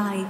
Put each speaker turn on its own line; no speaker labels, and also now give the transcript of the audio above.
live